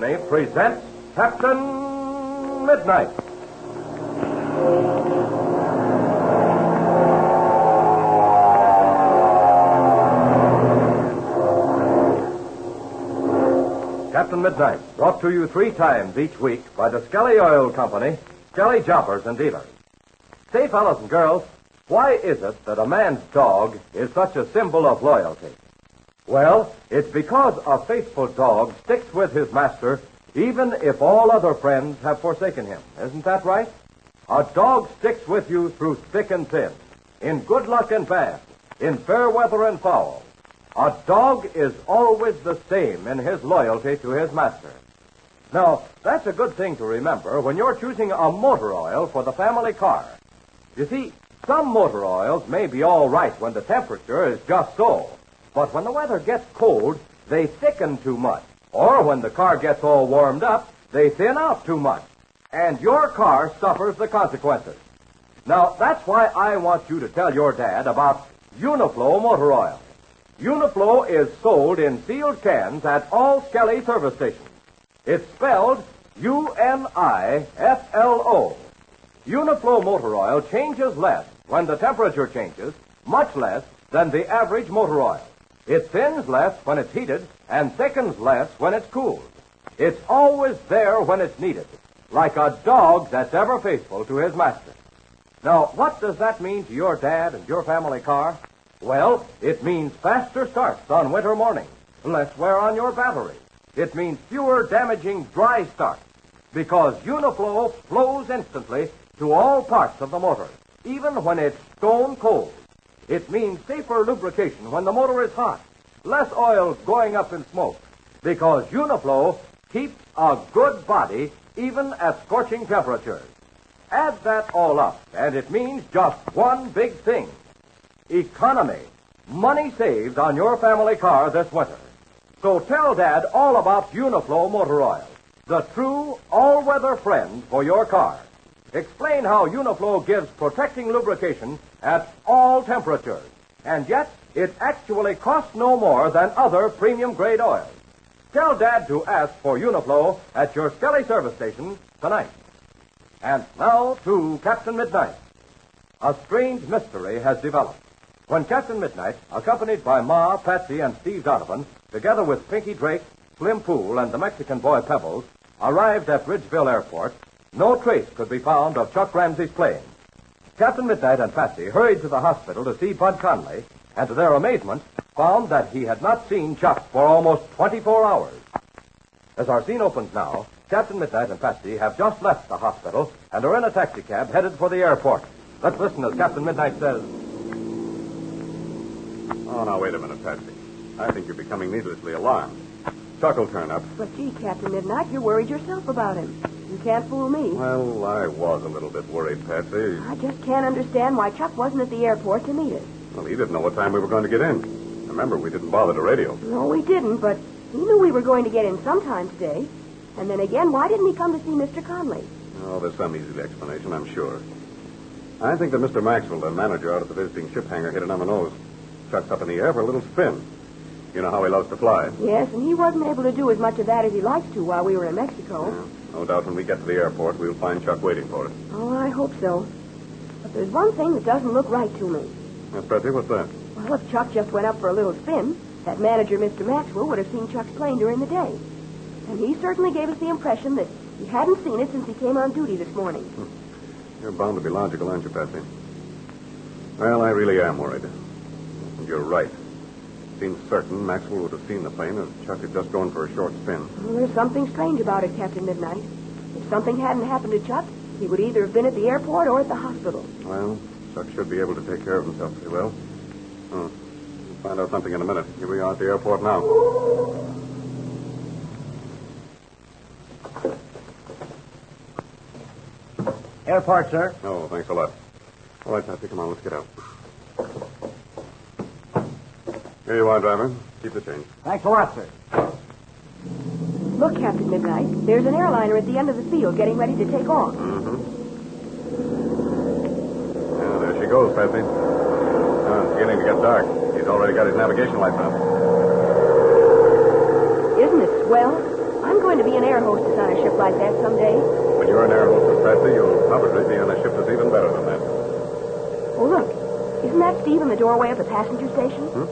Company presents Captain Midnight. Captain Midnight, brought to you three times each week by the Skelly Oil Company, Skelly Jobbers and Dealers. Say, fellas and girls, why is it that a man's dog is such a symbol of loyalty? Well, it's because a faithful dog sticks with his master even if all other friends have forsaken him. Isn't that right? A dog sticks with you through thick and thin, in good luck and bad, in fair weather and foul. A dog is always the same in his loyalty to his master. Now, that's a good thing to remember when you're choosing a motor oil for the family car. You see, some motor oils may be all right when the temperature is just so, but when the weather gets cold, they thicken too much. Or when the car gets all warmed up, they thin out too much. And your car suffers the consequences. Now, that's why I want you to tell your dad about Uniflo motor oil. Uniflo is sold in sealed cans at all Skelly service stations. It's spelled U-N-I-F-L-O. Uniflo motor oil changes less when the temperature changes, much less than the average motor oil. It thins less when it's heated and thickens less when it's cooled. It's always there when it's needed, like a dog that's ever faithful to his master. Now, what does that mean to your dad and your family car? Well, it means faster starts on winter mornings, less wear on your battery. It means fewer damaging dry starts, because Uniflo flows instantly to all parts of the motor, even when it's stone cold. It means safer lubrication when the motor is hot, less oil going up in smoke, because Uniflo keeps a good body even at scorching temperatures. Add that all up, and it means just one big thing. Economy. Money saved on your family car this winter. So tell Dad all about Uniflo motor oil, the true all-weather friend for your car. Explain how Uniflo gives protecting lubrication at all temperatures, and yet it actually costs no more than other premium grade oils. Tell Dad to ask for Uniflo at your Skelly service station tonight. And now to Captain Midnight. A strange mystery has developed. When Captain Midnight, accompanied by Ma, Patsy, and Steve Donovan, together with Pinky Drake, Slim Pool, and the Mexican boy Pebbles, arrived at Bridgeville Airport, no trace could be found of Chuck Ramsey's plane. Captain Midnight and Patsy hurried to the hospital to see Bud Conley, and to their amazement, found that he had not seen Chuck for almost 24 hours. As our scene opens now, Captain Midnight and Patsy have just left the hospital and are in a taxicab headed for the airport. Let's listen as Captain Midnight says. Oh, now, wait a minute, Patsy. I think you're becoming needlessly alarmed. Chuck will turn up. But gee, Captain Midnight, you're worried yourself about him. You can't fool me. Well, I was a little bit worried, Patsy. I just can't understand why Chuck wasn't at the airport to meet us. Well, he didn't know what time we were going to get in. Remember, we didn't bother to radio. No, we didn't, but he knew we were going to get in sometime today. And then again, why didn't he come to see Mr. Conley? Oh, there's some easy explanation, I'm sure. I think that Mr. Maxwell, the manager out at the visiting ship hangar, hit it on the nose. Chuck's up in the air for a little spin. You know how he loves to fly. Yes, and he wasn't able to do as much of that as he likes to while we were in Mexico. Yeah. No doubt when we get to the airport, we'll find Chuck waiting for us. Oh, I hope so. But there's one thing that doesn't look right to me. Yes, Patsy, what's that? Well, if Chuck just went up for a little spin, that manager, Mr. Maxwell, would have seen Chuck's plane during the day. And he certainly gave us the impression that he hadn't seen it since he came on duty this morning. Hmm. You're bound to be logical, aren't you, Patsy? Well, I really am worried. And you're right. Seems certain Maxwell would have seen the plane if Chuck had just gone for a short spin. Well, there's something strange about it, Captain Midnight. If something hadn't happened to Chuck, he would either have been at the airport or at the hospital. Well, Chuck should be able to take care of himself pretty well. Hmm. We'll find out something in a minute. Here we are at the airport now. Airport, sir. Oh, thanks a lot. All right, Patsy, come on, let's get out. Here you are, driver. Keep the change. Thanks a lot, sir. Look, Captain Midnight, there's an airliner at the end of the field getting ready to take off. Mm-hmm. Yeah, there she goes, Patsy. Oh, it's beginning to get dark. He's already got his navigation lights on. Isn't it swell? I'm going to be an air hostess on a ship like that someday. When you're an air hostess, Patsy, you'll probably be on a ship that's even better than that. Oh, look. Isn't that Steve in the doorway of the passenger station?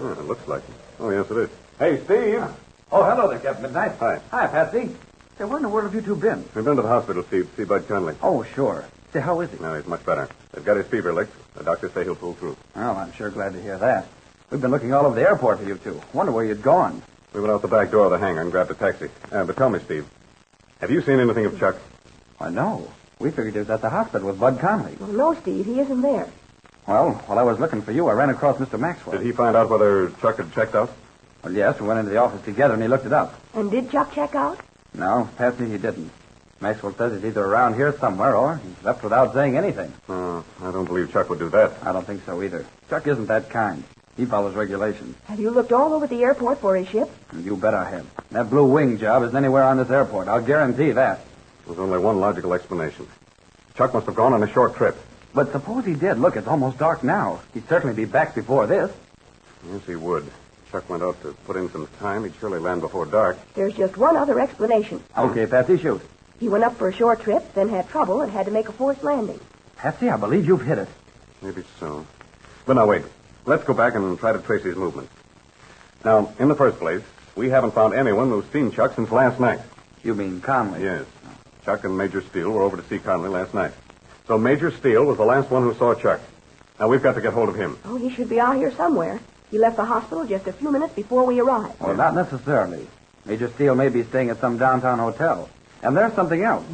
Yeah, it looks like it. Oh, yes, it is. Hey, Steve. Oh, hello there, Captain Midnight. Hi. Hi, Patsy. Say, where in the world have you two been? We've been to the hospital, Steve. See Bud Conley. Oh, sure. Say, how is he? No, he's much better. They've got his fever licked. The doctors say he'll pull through. Well, I'm sure glad to hear that. We've been looking all over the airport for you two. Wonder where you'd gone. We went out the back door of the hangar and grabbed a taxi. Uh, but tell me, Steve, have you seen anything of Chuck? I know. We figured he was at the hospital with Bud Conley. Well, no, Steve. He isn't there. Well, while I was looking for you, I ran across Mr. Maxwell. Did he find out whether Chuck had checked out? Well, yes, we went into the office together and he looked it up. And did Chuck check out? No, Patsy, he didn't. Maxwell says he's either around here somewhere or he's left without saying anything. Oh, I don't believe Chuck would do that. I don't think so either. Chuck isn't that kind. He follows regulations. Have you looked all over the airport for his ship? And you bet I have. That blue wing job isn't anywhere on this airport. I'll guarantee that. There's only one logical explanation. Chuck must have gone on a short trip. But suppose he did. Look, it's almost dark now. He'd certainly be back before this. Yes, he would. Chuck went out to put in some time. He'd surely land before dark. There's just one other explanation. Okay, Patsy, shoot. He went up for a short trip, then had trouble and had to make a forced landing. Patsy, I believe you've hit it. Maybe so. But now, wait. Let's go back and try to trace his movements. Now, in the first place, we haven't found anyone who's seen Chuck since last night. You mean Conley? Yes. Chuck and Major Steele were over to see Conley last night. So Major Steele was the last one who saw Chuck. Now, we've got to get hold of him. Oh, he should be out here somewhere. He left the hospital just a few minutes before we arrived. Well, not necessarily. Major Steele may be staying at some downtown hotel. And there's something else.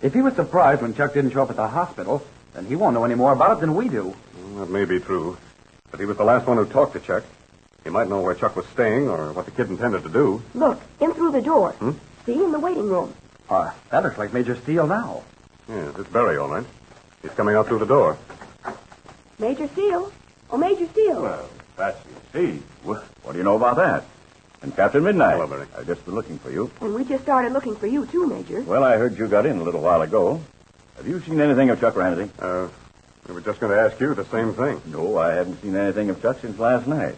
If he was surprised when Chuck didn't show up at the hospital, then he won't know any more about it than we do. Well, that may be true. But he was the last one who talked to Chuck. He might know where Chuck was staying or what the kid intended to do. Look, in through the door. Hmm? See, in the waiting room. Why, that looks like Major Steele now. Yes, it's Barry, all right. He's coming out through the door. Major Steele. Oh, Major Steele. Well, Patsy, Steve, what, what do you know about that? And Captain Midnight. Hello, Barry. I've just been looking for you. And we just started looking for you, too, Major. Well, I heard you got in a little while ago. Have you seen anything of Chuck Ramsey? Uh, we were just going to ask you the same thing. No, I haven't seen anything of Chuck since last night.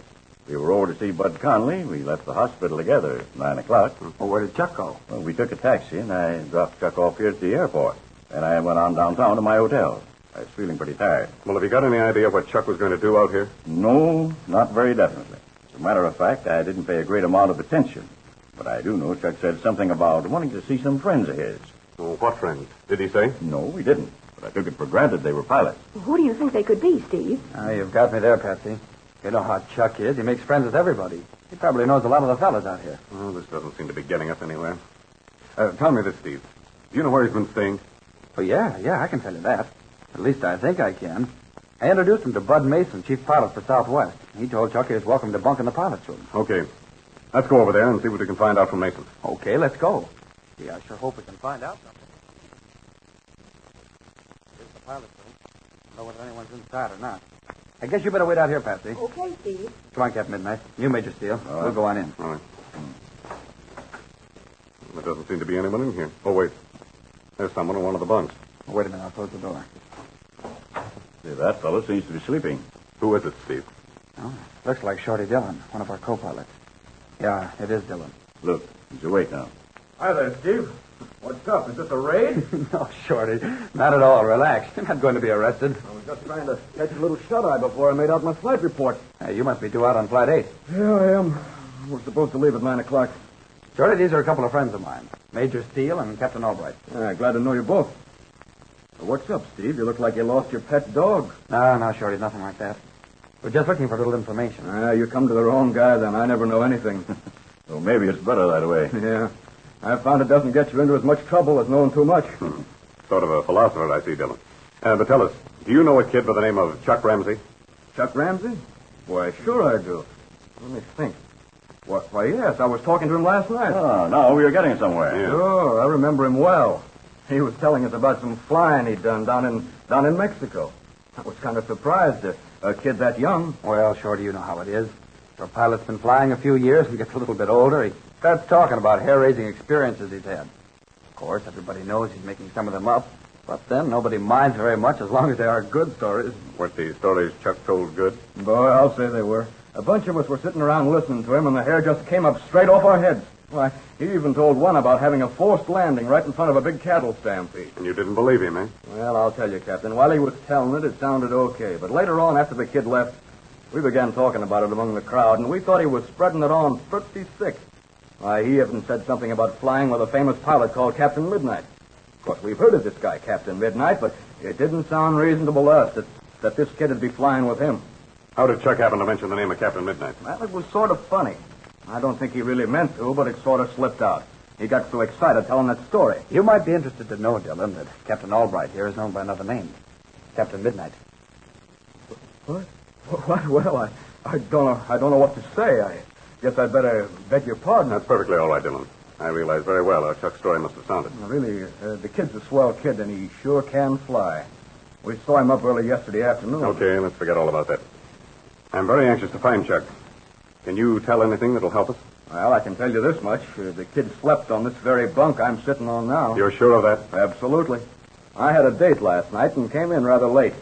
We were over to see Bud Conley. We left the hospital together at 9 o'clock. Well, where did Chuck go? Well, we took a taxi, and I dropped Chuck off here at the airport. Then I went on downtown to my hotel. I was feeling pretty tired. Well, have you got any idea what Chuck was going to do out here? No, not very definitely. As a matter of fact, I didn't pay a great amount of attention. But I do know Chuck said something about wanting to see some friends of his. Oh, what friends? Did he say? No, he didn't. But I took it for granted they were pilots. Who do you think they could be, Steve? Ah, you've got me there, Patsy. You know how Chuck is. He makes friends with everybody. He probably knows a lot of the fellas out here. Oh, this doesn't seem to be getting us anywhere. Uh, tell me this, Steve. Do you know where he's been staying? Oh, yeah, yeah, I can tell you that. At least I think I can. I introduced him to Bud Mason, chief pilot for Southwest. He told Chuck he was welcome to bunk in the pilot's room. Okay. Let's go over there and see what we can find out from Mason. Okay, let's go. Gee, I sure hope we can find out something. Here's the pilot's room. I don't know whether anyone's inside or not. I guess you better wait out here, Patsy. Okay, Steve. Come on, Captain Midnight. You, Major Steele. We'll go on in. All right. Hmm. There doesn't seem to be anyone in here. Oh, wait. There's someone in one of the bunks. Wait a minute, I'll close the door. See, that fellow seems to be sleeping. Who is it, Steve? Oh, looks like Shorty Dillon, one of our co-pilots. Yeah, it is Dillon. Look, he's awake now. Hi there, Steve. What's up? Is this a raid? no, Shorty. Not at all. Relax. You're not going to be arrested. I was just trying to catch a little shut-eye before I made out my flight report. Hey, you must be due out on flight eight. Yeah, I am. We're supposed to leave at 9 o'clock. Shorty, these are a couple of friends of mine. Major Steele and Captain Albright. Yeah, glad to know you both. What's up, Steve? You look like you lost your pet dog. No, no, Shorty, nothing like that. We're just looking for a little information. Ah, you come to the wrong guy then. I never know anything. Well, maybe it's better that way. yeah. I found it doesn't get you into as much trouble as knowing too much. Sort of a philosopher, I see, Dillon. Uh, but tell us, do you know a kid by the name of Chuck Ramsey? Chuck Ramsey? Why, sure I do. Let me think. Why, why yes, I was talking to him last night. Oh, now we are getting somewhere. Yeah. Sure, I remember him well. He was telling us about some flying he'd done down in down in Mexico. I was kind of surprised. A, a kid that young. Well, Shorty, you know how it is. Our pilot's been flying a few years and gets a little bit older. He starts talking about hair-raising experiences he's had. Of course, everybody knows he's making some of them up. But then nobody minds very much as long as they are good stories. Weren't the stories Chuck told good? Boy, I'll say they were. A bunch of us were sitting around listening to him, and the hair just came up straight off our heads. Why, he even told one about having a forced landing right in front of a big cattle stampede. And you didn't believe him, eh? Well, I'll tell you, Captain. While he was telling it, it sounded okay. But later on, after the kid left, we began talking about it among the crowd, and we thought he was spreading it on pretty thick. Why, he even said something about flying with a famous pilot called Captain Midnight. Of course, we've heard of this guy, Captain Midnight, but it didn't sound reasonable to us that, that this kid would be flying with him. How did Chuck happen to mention the name of Captain Midnight? Well, it was sort of funny. I don't think he really meant to, but it sort of slipped out. He got so excited telling that story. You might be interested to know, Dillon, that Captain Albright here is known by another name. Captain Midnight. What? What? Well, I, I don't know. I don't know what to say. I guess I'd better beg your pardon. That's perfectly all right, Dillon. I realize very well how Chuck's story must have sounded. Really, uh, the kid's a swell kid, and he sure can fly. We saw him up early yesterday afternoon. Okay, let's forget all about that. I'm very anxious to find Chuck. Can you tell anything that'll help us? Well, I can tell you this much. Uh, the kid slept on this very bunk I'm sitting on now. You're sure of that? Absolutely. I had a date last night and came in rather late.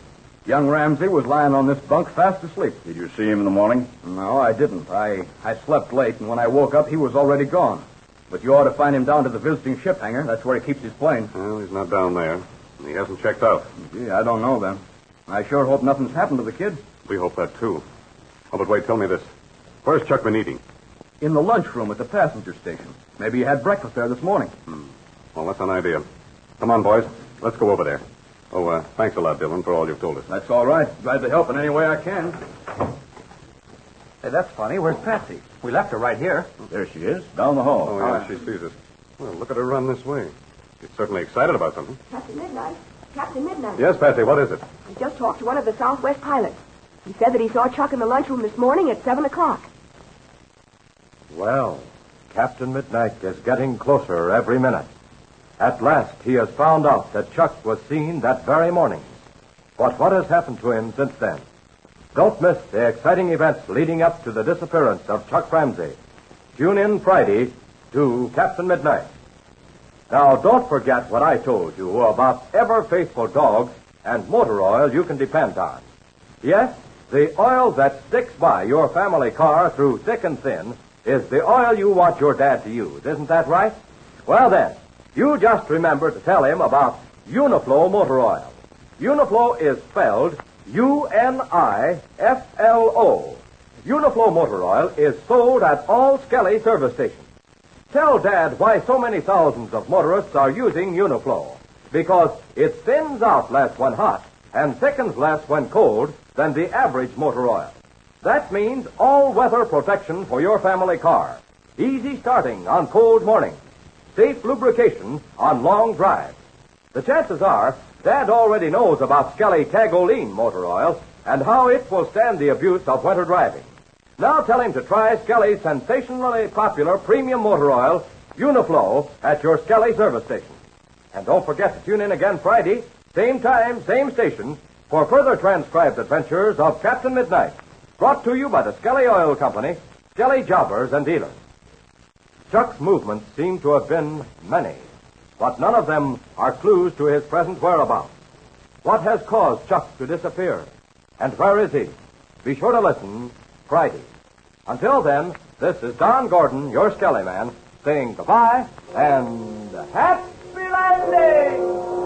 Young Ramsey was lying on this bunk fast asleep. Did you see him in the morning? No, I didn't. I, I slept late, and when I woke up, he was already gone. But you ought to find him down to the visiting ship hangar. That's where he keeps his plane. Well, he's not down there. He hasn't checked out. Gee, I don't know then. I sure hope nothing's happened to the kid. We hope that, too. Oh, but wait, tell me this. Where's Chuck been eating? In the lunchroom at the passenger station. Maybe he had breakfast there this morning. Well, that's an idea. Come on, boys. Let's go over there. Oh, uh, thanks a lot, Dillon, for all you've told us. That's all right. Glad to help in any way I can. Hey, that's funny. Where's Patsy? We left her right here. There she is, down the hall. Oh, yeah, she sees us. Well, look at her run this way. She's certainly excited about something. Captain Midnight. Captain Midnight. Yes, Patsy, what is it? I just talked to one of the Southwest pilots. He said that he saw Chuck in the lunchroom this morning at 7 o'clock. Well, Captain Midnight is getting closer every minute. At last, he has found out that Chuck was seen that very morning. But what has happened to him since then? Don't miss the exciting events leading up to the disappearance of Chuck Ramsey. Tune in Friday to Captain Midnight. Now, don't forget what I told you about ever faithful dogs and motor oil you can depend on. Yes, the oil that sticks by your family car through thick and thin is the oil you want your dad to use. Isn't that right? Well, then, you just remember to tell him about Uniflo motor oil. Uniflo is spelled U-N-I-F-L-O. Uniflo motor oil is sold at all Skelly service stations. Tell Dad why so many thousands of motorists are using Uniflo. Because it thins out less when hot and thickens less when cold than the average motor oil. That means all-weather protection for your family car. Easy starting on cold mornings. Safe lubrication on long drives. The chances are Dad already knows about Skelly Tagolene motor oil and how it will stand the abuse of winter driving. Now tell him to try Skelly's sensationally popular premium motor oil, Uniflo, at your Skelly service station. And don't forget to tune in again Friday, same time, same station, for further transcribed adventures of Captain Midnight. Brought to you by the Skelly Oil Company, Skelly Jobbers and Dealers. Chuck's movements seem to have been many, but none of them are clues to his present whereabouts. What has caused Chuck to disappear? And where is he? Be sure to listen Friday. Until then, this is Don Gordon, your Skelly man, saying goodbye and happy landing!